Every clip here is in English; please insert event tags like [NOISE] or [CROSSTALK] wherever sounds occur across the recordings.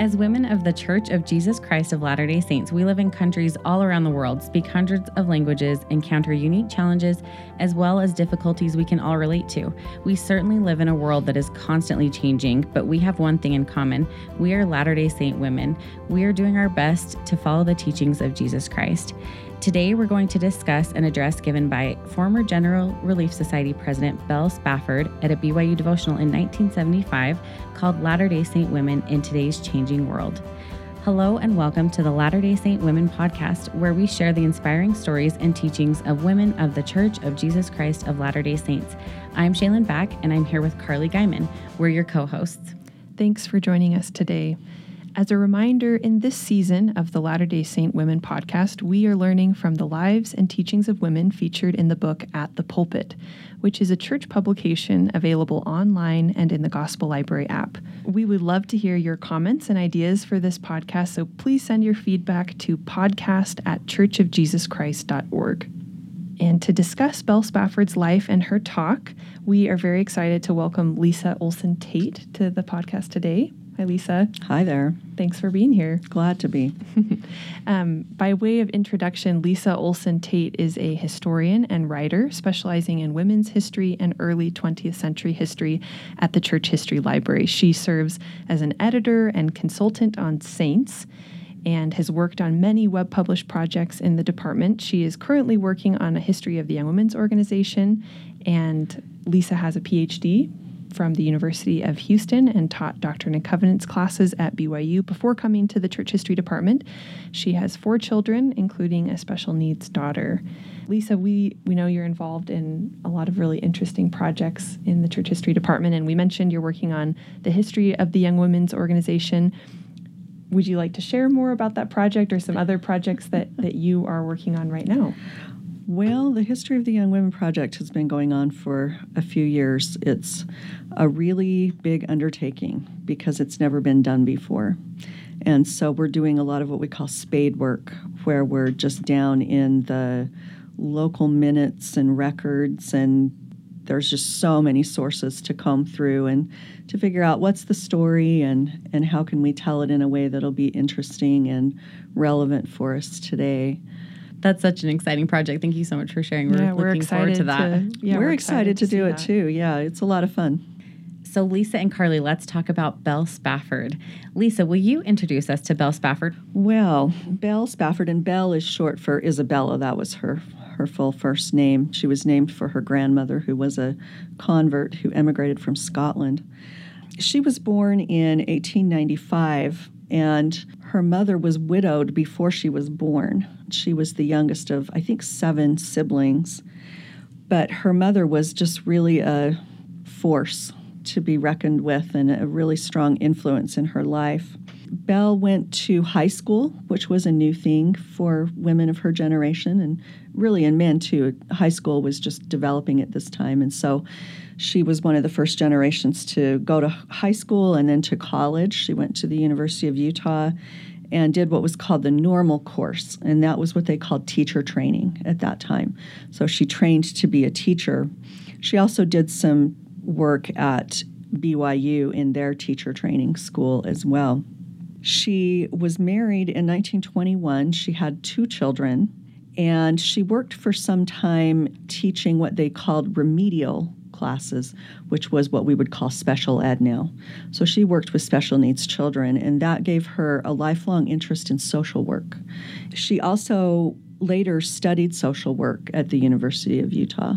As women of the Church of Jesus Christ of Latter day Saints, we live in countries all around the world, speak hundreds of languages, encounter unique challenges, as well as difficulties we can all relate to. We certainly live in a world that is constantly changing, but we have one thing in common we are Latter day Saint women. We are doing our best to follow the teachings of Jesus Christ. Today, we're going to discuss an address given by former General Relief Society President Belle Spafford at a BYU devotional in 1975 called Latter day Saint Women in Today's Changing World. Hello, and welcome to the Latter day Saint Women podcast, where we share the inspiring stories and teachings of women of the Church of Jesus Christ of Latter day Saints. I'm Shaylin Back, and I'm here with Carly Guyman. We're your co hosts. Thanks for joining us today. As a reminder, in this season of the Latter day Saint Women podcast, we are learning from the lives and teachings of women featured in the book At the Pulpit, which is a church publication available online and in the Gospel Library app. We would love to hear your comments and ideas for this podcast, so please send your feedback to podcast at churchofjesuschrist.org. And to discuss Belle Spafford's life and her talk, we are very excited to welcome Lisa Olsen Tait to the podcast today. Hi, Lisa. Hi there. Thanks for being here. Glad to be. [LAUGHS] um, by way of introduction, Lisa Olsen Tait is a historian and writer specializing in women's history and early 20th century history at the Church History Library. She serves as an editor and consultant on saints and has worked on many web published projects in the department. She is currently working on a history of the Young Women's Organization, and Lisa has a PhD from the University of Houston and taught Doctrine and Covenants classes at BYU before coming to the Church History Department. She has four children, including a special needs daughter. Lisa, we, we know you're involved in a lot of really interesting projects in the Church History Department, and we mentioned you're working on the history of the Young Women's Organization. Would you like to share more about that project or some other projects that, that you are working on right now? Well, the History of the Young Women Project has been going on for a few years. It's a really big undertaking because it's never been done before. And so we're doing a lot of what we call spade work, where we're just down in the local minutes and records, and there's just so many sources to comb through and to figure out what's the story and, and how can we tell it in a way that'll be interesting and relevant for us today that's such an exciting project. Thank you so much for sharing. We're, yeah, we're looking forward to that. To, yeah, we're, we're excited, excited, to, to do it that. too. Yeah, it's a lot of fun. So, Lisa and Carly, let's talk about Belle Spafford. Lisa, will you introduce us to Belle Spafford? Well, Belle Spafford, and Belle is short for Isabella. That was her her full first name. She was named for her grandmother, who was a convert who emigrated from Scotland. She was born in 1895 and her mother was widowed before she was born. She was the youngest of, I think, seven siblings. But her mother was just really a force to be reckoned with and a really strong influence in her life. Belle went to high school, which was a new thing for women of her generation and really in men too. High school was just developing at this time. And so she was one of the first generations to go to high school and then to college. She went to the University of Utah and did what was called the normal course, and that was what they called teacher training at that time. So she trained to be a teacher. She also did some work at BYU in their teacher training school as well. She was married in 1921. She had two children, and she worked for some time teaching what they called remedial classes, which was what we would call special ed now. So she worked with special needs children, and that gave her a lifelong interest in social work. She also later studied social work at the University of Utah.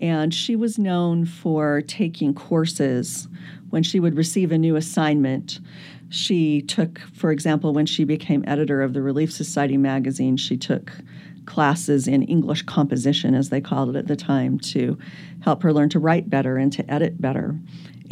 And she was known for taking courses when she would receive a new assignment. She took, for example, when she became editor of the Relief Society magazine, she took classes in English composition, as they called it at the time, to help her learn to write better and to edit better.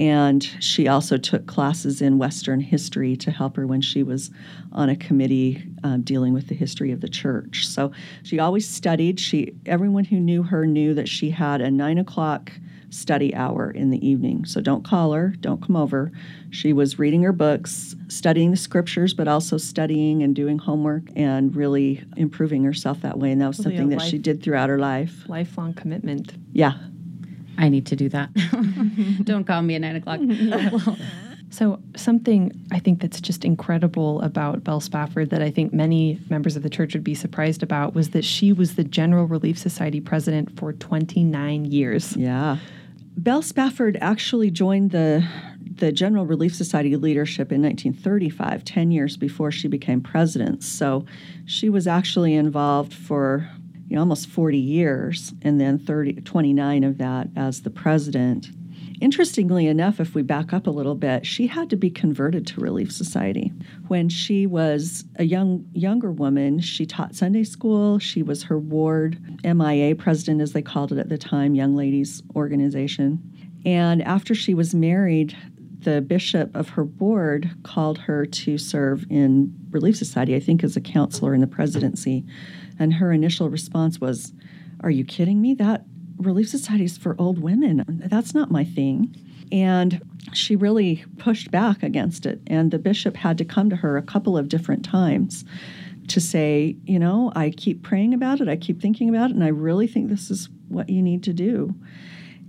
And she also took classes in Western history to help her when she was on a committee um, dealing with the history of the church. So she always studied. She everyone who knew her knew that she had a nine o'clock study hour in the evening. So don't call her, don't come over. She was reading her books, studying the scriptures, but also studying and doing homework and really improving herself that way. And that was really something that life, she did throughout her life. Lifelong commitment. Yeah. I need to do that. [LAUGHS] don't call me at nine o'clock. well, [LAUGHS] So, something I think that's just incredible about Belle Spafford that I think many members of the church would be surprised about was that she was the General Relief Society president for 29 years. Yeah. Belle Spafford actually joined the the General Relief Society leadership in 1935, 10 years before she became president. So she was actually involved for you know, almost 40 years, and then 30, 29 of that as the president. Interestingly enough, if we back up a little bit, she had to be converted to Relief Society. When she was a young younger woman, she taught Sunday school. She was her ward MIA president, as they called it at the time, Young Ladies Organization. And after she was married, the bishop of her board called her to serve in Relief Society, I think as a counselor in the presidency. And her initial response was, Are you kidding me? That Relief Societies for old women. That's not my thing. And she really pushed back against it. And the bishop had to come to her a couple of different times to say, you know, I keep praying about it, I keep thinking about it, and I really think this is what you need to do.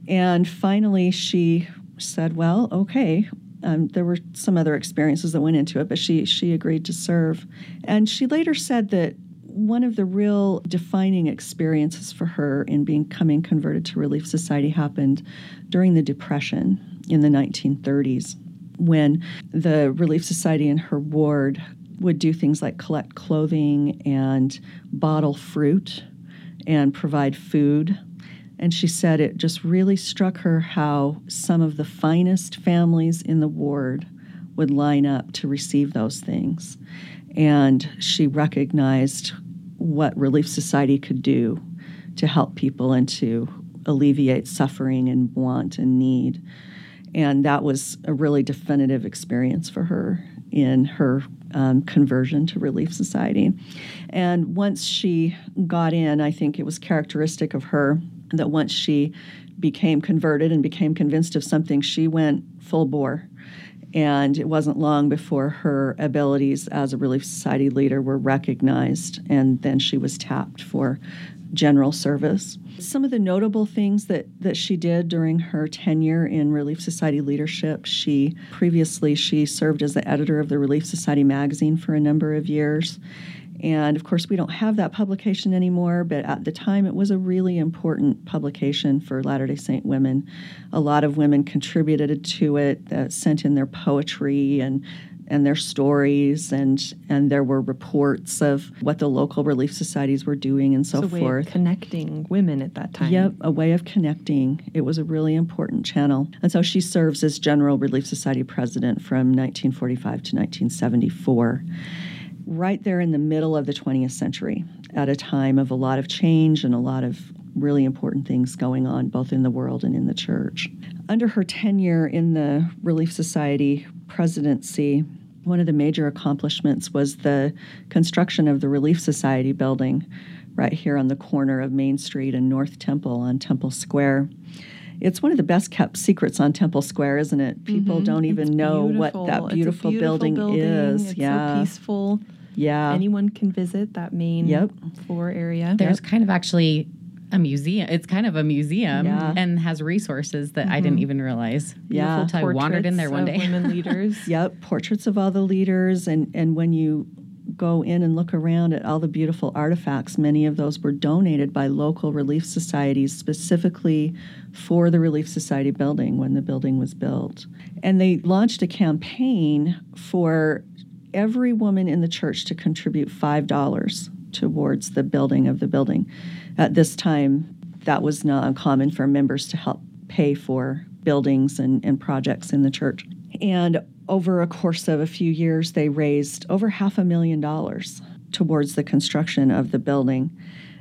And finally, she said, well, okay. Um, there were some other experiences that went into it, but she she agreed to serve. And she later said that one of the real defining experiences for her in becoming converted to Relief Society happened during the Depression in the 1930s when the Relief Society in her ward would do things like collect clothing and bottle fruit and provide food. And she said it just really struck her how some of the finest families in the ward would line up to receive those things. And she recognized what Relief Society could do to help people and to alleviate suffering and want and need. And that was a really definitive experience for her in her um, conversion to Relief Society. And once she got in, I think it was characteristic of her that once she became converted and became convinced of something, she went full bore and it wasn't long before her abilities as a Relief Society leader were recognized, and then she was tapped for general service. Some of the notable things that, that she did during her tenure in Relief Society leadership, she previously she served as the editor of the Relief Society magazine for a number of years. And of course, we don't have that publication anymore, but at the time it was a really important publication for Latter day Saint women. A lot of women contributed to it, uh, sent in their poetry and and their stories and and there were reports of what the local relief societies were doing and so forth. connecting women at that time. Yep a way of connecting. It was a really important channel. And so she serves as general relief society president from 1945 to 1974 right there in the middle of the 20th century at a time of a lot of change and a lot of really important things going on both in the world and in the church. Under her tenure in the Relief Society presidency, one of the major accomplishments was the construction of the Relief Society building right here on the corner of Main Street and North Temple on Temple Square. It's one of the best kept secrets on Temple Square, isn't it? People mm-hmm. don't even it's know beautiful. what that beautiful, beautiful building, building, is. It's yeah. so peaceful. Yeah. Anyone can visit that main yep. floor area. There's yep. kind of actually a museum. It's kind of a museum yeah. and has resources that mm-hmm. I didn't even realize. Yeah, I wandered in there one day. women leaders. [LAUGHS] yep, portraits of all the leaders, and and when you go in and look around at all the beautiful artifacts, many of those were donated by local relief societies specifically for the Relief Society building when the building was built. And they launched a campaign for every woman in the church to contribute $5 towards the building of the building. At this time, that was not uncommon for members to help pay for buildings and, and projects in the church. And over a course of a few years, they raised over half a million dollars towards the construction of the building.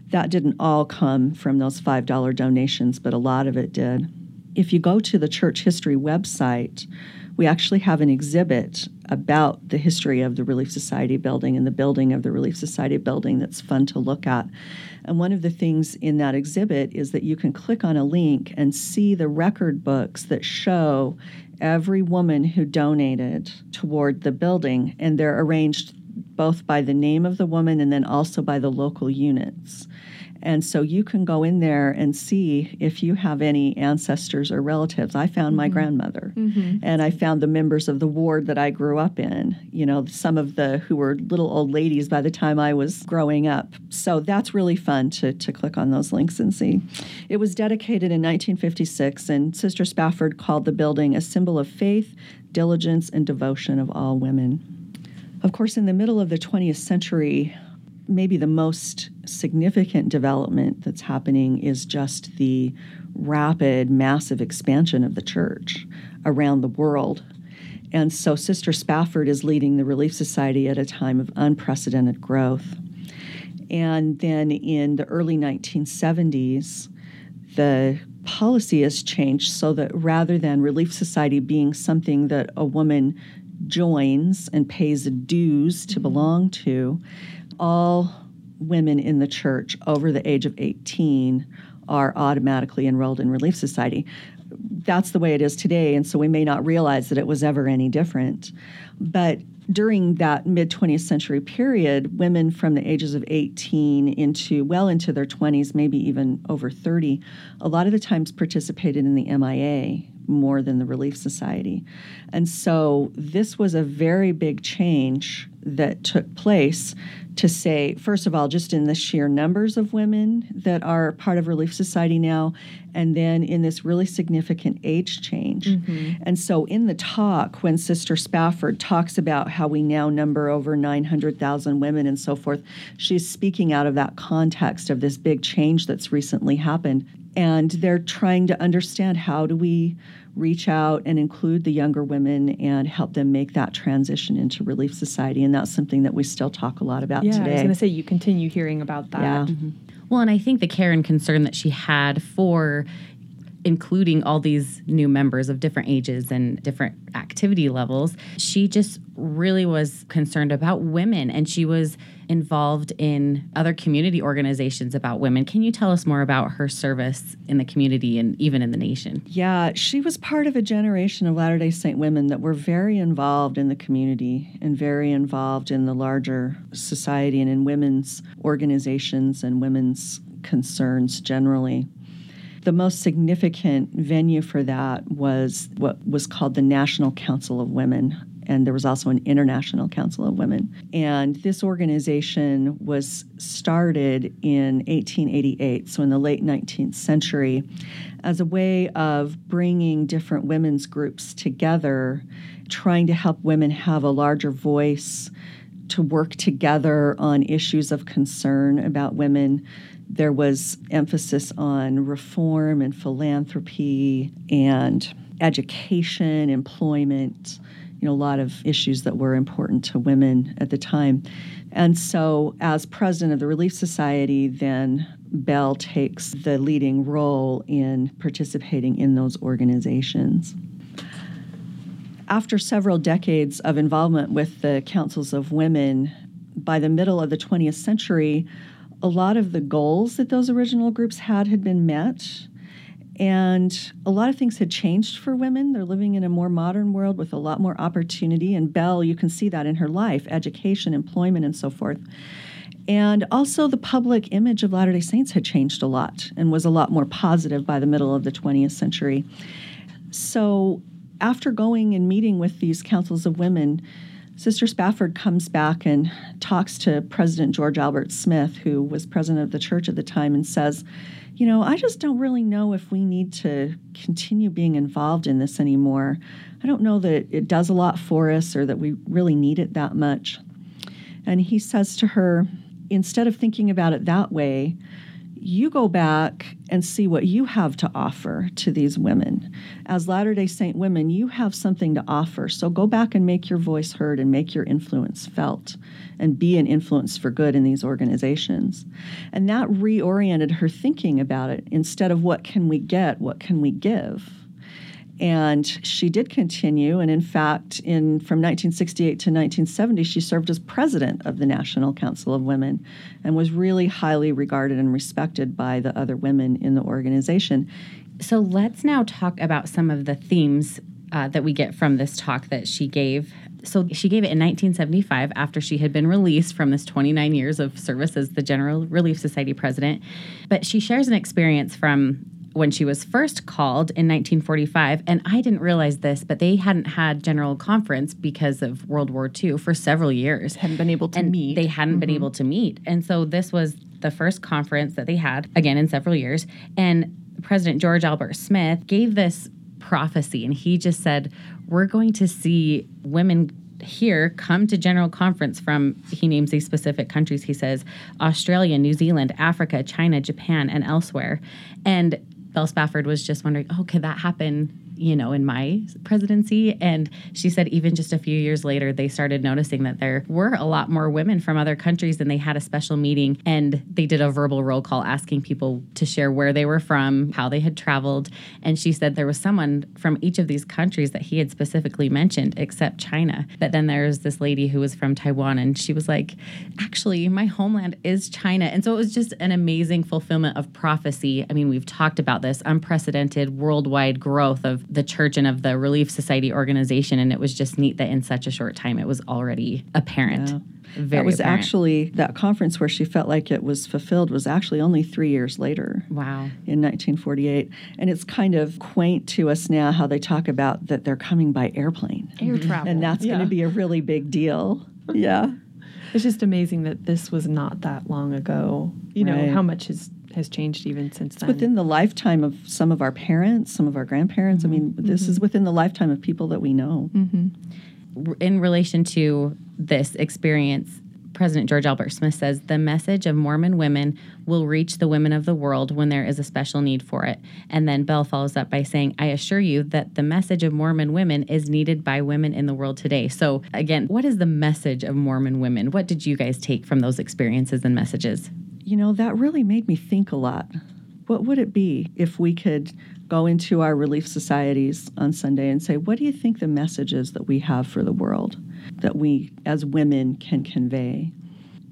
That didn't all come from those $5 donations, but a lot of it did. If you go to the church history website, we actually have an exhibit about the history of the Relief Society building and the building of the Relief Society building that's fun to look at. And one of the things in that exhibit is that you can click on a link and see the record books that show every woman who donated toward the building, and they're arranged both by the name of the woman and then also by the local units. And so you can go in there and see if you have any ancestors or relatives. I found my mm-hmm. grandmother mm-hmm. and I found the members of the ward that I grew up in, you know, some of the who were little old ladies by the time I was growing up. So that's really fun to, to click on those links and see. It was dedicated in 1956, and Sister Spafford called the building a symbol of faith, diligence, and devotion of all women. Of course, in the middle of the 20th century, maybe the most significant development that's happening is just the rapid, massive expansion of the church around the world. And so Sister Spafford is leading the Relief Society at a time of unprecedented growth. And then in the early 1970s, the policy has changed so that rather than Relief Society being something that a woman joins and pays dues to belong to, all women in the church over the age of 18 are automatically enrolled in Relief Society. That's the way it is today, and so we may not realize that it was ever any different. But during that mid 20th century period, women from the ages of 18 into well into their 20s, maybe even over 30, a lot of the times participated in the MIA more than the Relief Society. And so this was a very big change that took place to say, first of all, just in the sheer numbers of women that are part of Relief Society now, and then in this really significant age change. Mm-hmm. And so in the talk, when Sister Spafford talks about how we now number over 900,000 women and so forth, she's speaking out of that context of this big change that's recently happened. And they're trying to understand how do we reach out and include the younger women and help them make that transition into Relief Society. And that's something that we still talk a lot about Yeah, I was going to say you continue hearing about that. Yeah. Mm-hmm. Well, and I think the care and concern that she had for including all these new members of different ages and different activity levels, she just really was concerned about women and she was involved in other community organizations about women. Can you tell us more about her service in the community and even in the nation? Yeah, she was part of a generation of Latter day Saint women that were very involved in the community and very involved in the larger society and in women's organizations and women's concerns generally. The most significant venue for that was what was called the National Council of Women. And there was also an International Council of Women. And this organization was started in 1888, so in the late 19th century, as a way of bringing different women's groups together, trying to help women have a larger voice, to work together on issues of concern about women. There was emphasis on reform and philanthropy and education, employment, you know, a lot of issues that were important to women at the time. And so, as president of the Relief Society, then Belle takes the leading role in participating in those organizations after several decades of involvement with the councils of women, by the middle of the 20th century, a lot of the goals that those original groups had had been met. And a lot of things had changed for women. They're living in a more modern world with a lot more opportunity. And Belle, you can see that in her life education, employment, and so forth. And also, the public image of Latter day Saints had changed a lot and was a lot more positive by the middle of the 20th century. So, after going and meeting with these councils of women, Sister Spafford comes back and talks to President George Albert Smith, who was president of the church at the time, and says, You know, I just don't really know if we need to continue being involved in this anymore. I don't know that it does a lot for us or that we really need it that much. And he says to her, Instead of thinking about it that way, you go back and see what you have to offer to these women. As Latter day Saint women, you have something to offer. So go back and make your voice heard and make your influence felt and be an influence for good in these organizations. And that reoriented her thinking about it. Instead of what can we get, what can we give? And she did continue, and in fact, in from 1968 to 1970, she served as president of the National Council of Women, and was really highly regarded and respected by the other women in the organization. So let's now talk about some of the themes uh, that we get from this talk that she gave. So she gave it in 1975 after she had been released from this 29 years of service as the General Relief Society president. But she shares an experience from when she was first called in 1945. And I didn't realize this, but they hadn't had General Conference because of World War II for several years. Hadn't been able to and meet. They hadn't mm-hmm. been able to meet. And so this was the first conference that they had, again, in several years. And President George Albert Smith gave this prophecy, and he just said, We're going to see women here come to general conference from he names these specific countries he says australia new zealand africa china japan and elsewhere and Belle Spafford was just wondering, oh, could that happen you know, in my presidency. And she said even just a few years later, they started noticing that there were a lot more women from other countries and they had a special meeting and they did a verbal roll call asking people to share where they were from, how they had traveled. And she said there was someone from each of these countries that he had specifically mentioned, except China. But then there's this lady who was from Taiwan and she was like, actually, my homeland is China. And so it was just an amazing fulfillment of prophecy. I mean, we've talked about this unprecedented worldwide growth of the church and of the Relief Society organization. And it was just neat that in such a short time it was already apparent. Yeah. Very that was apparent. actually that conference where she felt like it was fulfilled was actually only three years later. Wow. In 1948. And it's kind of quaint to us now how they talk about that they're coming by airplane. Air mm-hmm. travel. And that's yeah. going to be a really big deal. Yeah. It's just amazing that this was not that long ago. You know, how much has has changed even since it's then. within the lifetime of some of our parents, some of our grandparents. Mm-hmm. I mean, this mm-hmm. is within the lifetime of people that we know. Mm-hmm. In relation to this experience, President George Albert Smith says the message of Mormon women will reach the women of the world when there is a special need for it. And then Belle follows up by saying, I assure you that the message of Mormon women is needed by women in the world today. So, again, what is the message of Mormon women? What did you guys take from those experiences and messages? You know, that really made me think a lot. What would it be if we could go into our relief societies on Sunday and say, what do you think the message is that we have for the world that we as women can convey?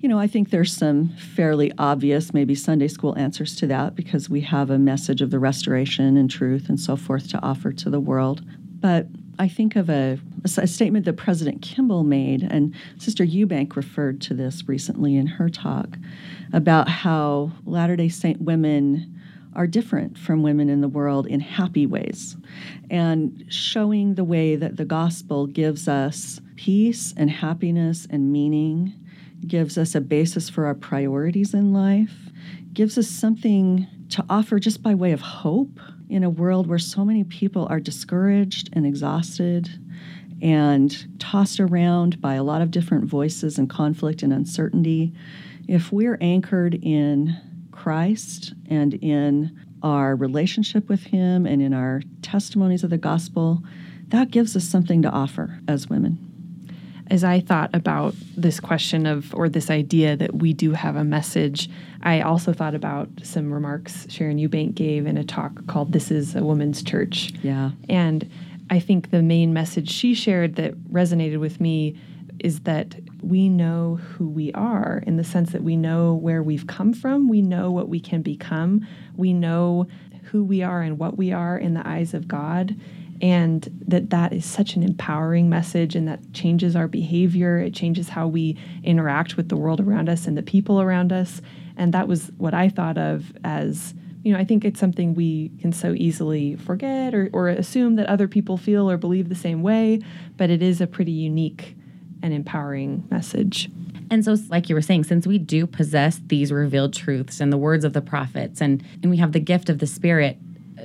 You know, I think there's some fairly obvious, maybe Sunday school answers to that because we have a message of the restoration and truth and so forth to offer to the world. But I think of a, a, statement that President Kimball made, and Sister Eubank referred to this recently in her talk about how Latter day Saint women are different from women in the world in happy ways, and showing the way that the gospel gives us peace and happiness and meaning, gives us a basis for our priorities in life, gives us something to offer just by way of hope in a world where so many people are discouraged and exhausted and tossed around by a lot of different voices and conflict and uncertainty, if we're anchored in Christ and in our relationship with Him and in our testimonies of the gospel, that gives us something to offer as women as I thought about this question of, or this idea that we do have a message, I also thought about some remarks Sharon Eubank gave in a talk called This is a Woman's Church. Yeah. And I think the main message she shared that resonated with me is that we know who we are in the sense that we know where we've come from, we know what we can become, we know who we are and what we are in the eyes of God and that that is such an empowering message and that changes our behavior. It changes how we interact with the world around us and the people around us. And that was what i thought of as you know i think it's something we can so easily forget or, or assume that other people feel or believe the same way but it is a pretty unique and empowering message. And so, like you were saying, since we do possess these revealed truths and the words of the prophets, and, and we have the gift of the Spirit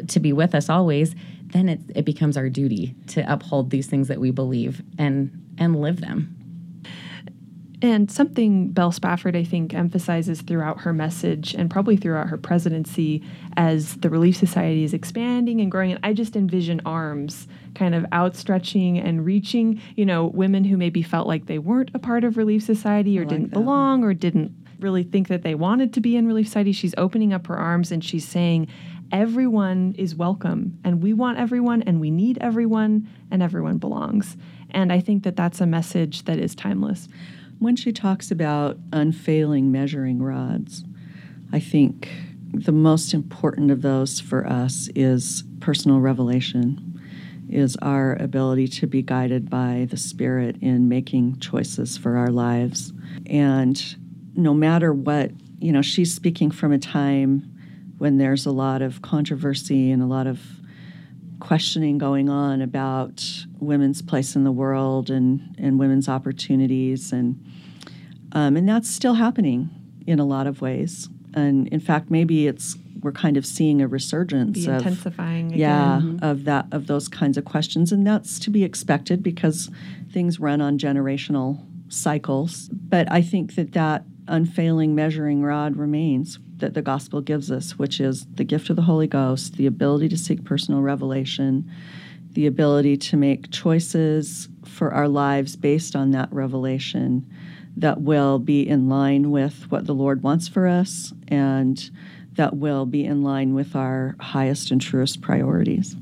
to be with us always, then it, it becomes our duty to uphold these things that we believe and and live them. And something Belle Spafford, I think, emphasizes throughout her message and probably throughout her presidency as the Relief Society is expanding and growing. And I just envision arms kind of outstretching and reaching, you know, women who maybe felt like they weren't a part of Relief Society or like didn't that. belong or didn't really think that they wanted to be in Relief Society. She's opening up her arms and she's saying, everyone is welcome and we want everyone and we need everyone and everyone belongs. And I think that that's a message that is timeless. When she talks about unfailing measuring rods, I think the most important of those for us is personal revelation. is our ability to be guided by the Spirit in making choices for our lives. And no matter what, you know, she's speaking from a time when there's a lot of controversy and a lot of questioning going on about women's place in the world and, and women's opportunities. And um, and that's still happening in a lot of ways. And in fact maybe it's we're kind of seeing a resurgence Be of intensifying again. yeah of that of those kinds of questions. And that's to be expected because things run on generational cycles. But i think that that unfailing measuring rod remains that the gospel gives us which is the gift of the holy ghost the ability to seek personal revelation the ability to make choices for our lives based on that revelation that will be in line with what the Lord wants for us and that will be in line with our highest and truest priorities.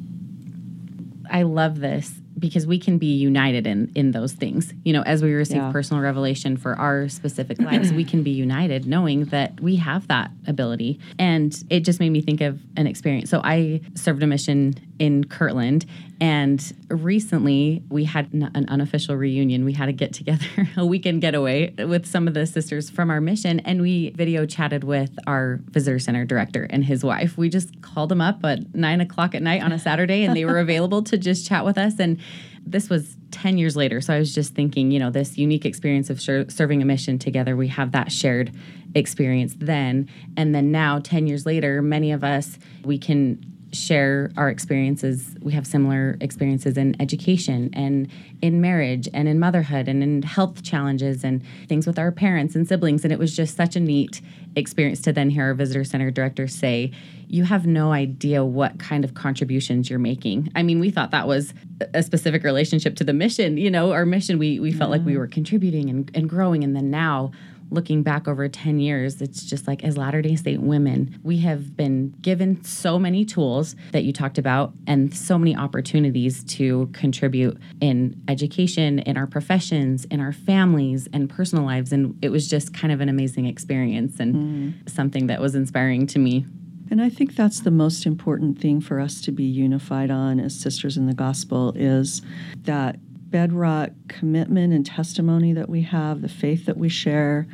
I love this because we can be united in in those things. You know, as we receive Yeah. personal revelation for our specific lives, we can be united knowing that we have that ability. And it just made me think of an experience. So I served a mission in Kirtland and recently we had an unofficial reunion. We had a get together, [LAUGHS] a weekend getaway with some of the sisters from our mission and we video chatted with our visitor center director and his wife. We just called them up at nine o'clock at night on a Saturday and they were [LAUGHS] available to just chat with us and this was 10 years later. So I was just thinking, you know, this unique experience of ser- serving a mission together, we have that shared experience then. And then now, 10 years later, many of us, we can share our experiences. We have similar experiences in education and in marriage and in motherhood and in health challenges and things with our parents and siblings. And it was just such a neat experience to then hear our visitor center director say, You have no idea what kind of contributions you're making. I mean, we thought that was a specific relationship to the mission. You know, our mission, we, we felt like we were contributing and, and growing. And then now, looking back over 10 years, it's just like as Latter day Saint women, we have been given so many tools that you talked about and so many opportunities to contribute in education, in our professions, in our families, and personal lives. And it was just kind of an amazing experience and mm. something that was inspiring to me. And I think that's the most important thing for us to be unified on as sisters in the gospel is that bedrock commitment and testimony that we have, the faith that we share,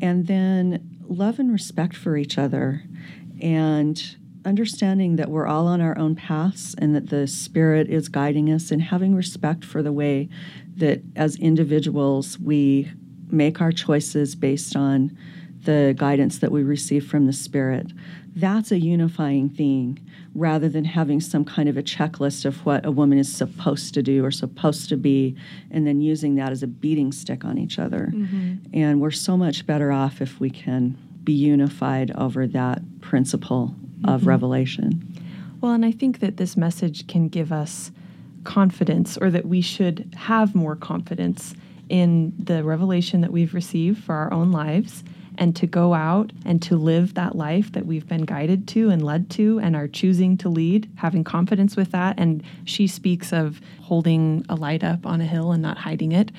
and then love and respect for each other and understanding that we're all on our own paths and that the spirit is guiding us and having respect for the way that as individuals we make our choices based on the guidance that we receive from the spirit that's a unifying thing rather than having some kind of a checklist of what a woman is supposed to do or supposed to be and then using that as a beating stick on each other. Mm-hmm. And we're so much better off if we can be unified over that principle of mm-hmm. revelation. Well, and I think that this message can give us confidence, or that we should have more confidence in the revelation that we've received for our own lives and to go out and to live that life that we've been guided to and led to and are choosing to lead, having confidence with that. And she speaks of holding a light up on a hill and not hiding it.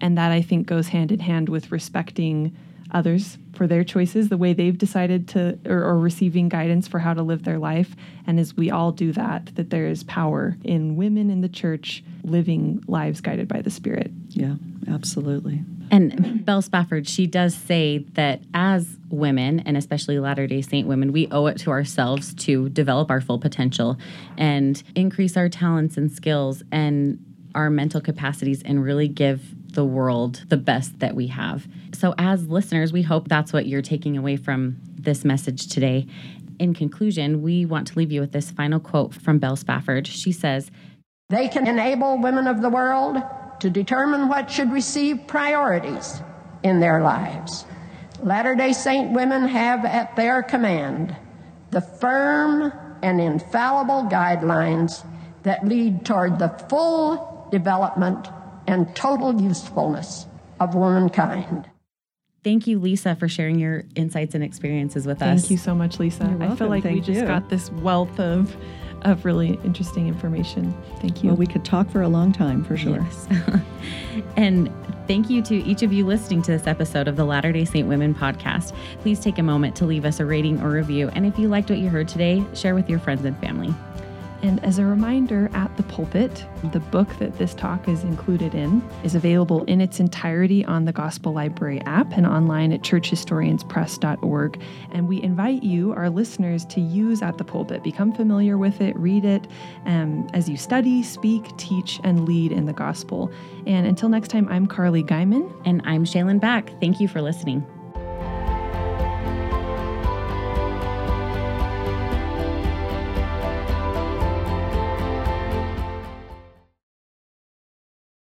And that I think goes hand in hand with respecting others for their choices, the way they've decided to, or, or receiving guidance for how to live their life. And as we all do that, that there is power in women in the church living lives guided by the Spirit. yeah absolutely And Belle Spafford, she does say that as women, and especially Latter day Saint women, we owe it to ourselves to develop our full potential and increase our talents and skills and our mental capacities and really give the world the best that we have. So, as listeners, we hope that's what you're taking away from this message today. In conclusion, we want to leave you with this final quote from Belle Spafford. She says, They can enable women of the world to determine what should receive priorities in their lives. Latter day Saint women have at their command the firm and infallible guidelines that lead toward the full development and total usefulness of womankind. Thank you, Lisa, for sharing your insights and experiences with us. Thank you so much, Lisa. You're I feel welcome. like we just you. got this wealth of of really interesting information. Thank you. well we could talk for a long time for sure Yes. [LAUGHS] and thank you to each of you listening to this episode of the Latter day Saint Women podcast. Please take a moment to leave us a rating or review. And if you liked what you heard today, share with your friends and family. And as a reminder, At the Pulpit, the book that this talk is included in, is available in its entirety on the Gospel Library app and online at churchhistorianspress.org. And we invite you, our listeners, to use At the Pulpit. Become familiar with it, read it um, as you study, speak, teach, and lead in the gospel. And until next time, I'm Carly Guyman. And I'm Shaylin Back. Thank you for listening.